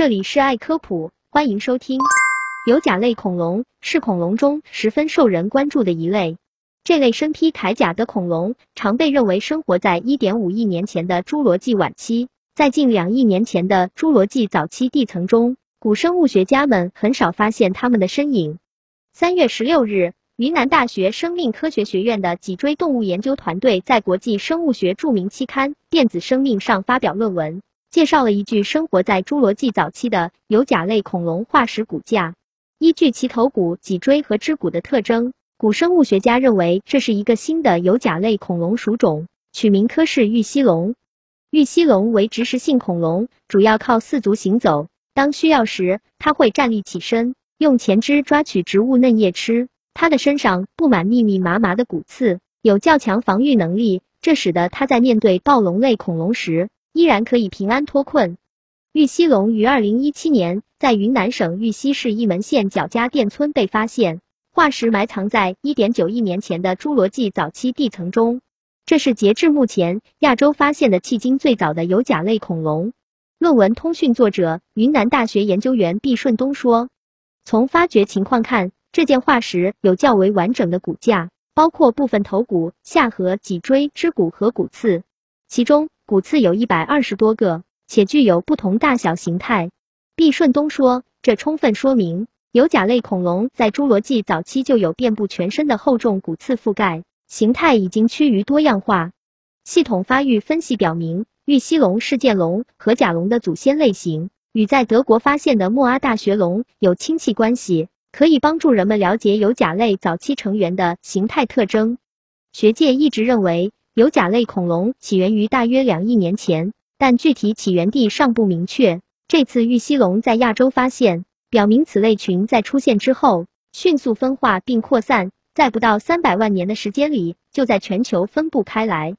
这里是爱科普，欢迎收听。有甲类恐龙是恐龙中十分受人关注的一类。这类身披铠甲的恐龙，常被认为生活在1.5亿年前的侏罗纪晚期，在近两亿年前的侏罗纪早期地层中，古生物学家们很少发现它们的身影。三月十六日，云南大学生命科学学院的脊椎动物研究团队在国际生物学著名期刊《电子生命》上发表论文。介绍了一具生活在侏罗纪早期的有甲类恐龙化石骨架。依据其头骨、脊椎和肢骨的特征，古生物学家认为这是一个新的有甲类恐龙属种，取名科氏玉溪龙。玉溪龙为植食性恐龙，主要靠四足行走。当需要时，它会站立起身，用前肢抓取植物嫩叶吃。它的身上布满密密麻麻的骨刺，有较强防御能力，这使得它在面对暴龙类恐龙时。依然可以平安脱困。玉溪龙于二零一七年在云南省玉溪市一门县角家店村被发现，化石埋藏在一点九亿年前的侏罗纪早期地层中。这是截至目前亚洲发现的迄今最早的有甲类恐龙。论文通讯作者云南大学研究员毕顺东说：“从发掘情况看，这件化石有较为完整的骨架，包括部分头骨、下颌、脊椎、肢骨和骨刺，其中。”骨刺有一百二十多个，且具有不同大小形态。毕顺东说，这充分说明有甲类恐龙在侏罗纪早期就有遍布全身的厚重骨刺覆盖，形态已经趋于多样化。系统发育分析表明，玉溪龙是剑龙和甲龙的祖先类型，与在德国发现的莫阿大学龙有亲戚关系，可以帮助人们了解有甲类早期成员的形态特征。学界一直认为。有甲类恐龙起源于大约两亿年前，但具体起源地尚不明确。这次玉溪龙在亚洲发现，表明此类群在出现之后迅速分化并扩散，在不到三百万年的时间里就在全球分布开来。